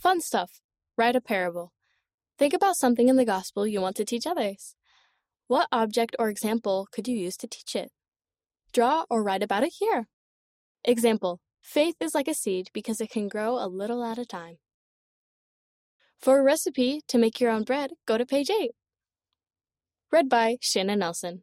Fun stuff. Write a parable. Think about something in the gospel you want to teach others. What object or example could you use to teach it? Draw or write about it here. Example Faith is like a seed because it can grow a little at a time. For a recipe to make your own bread, go to page 8. Read by Shannon Nelson.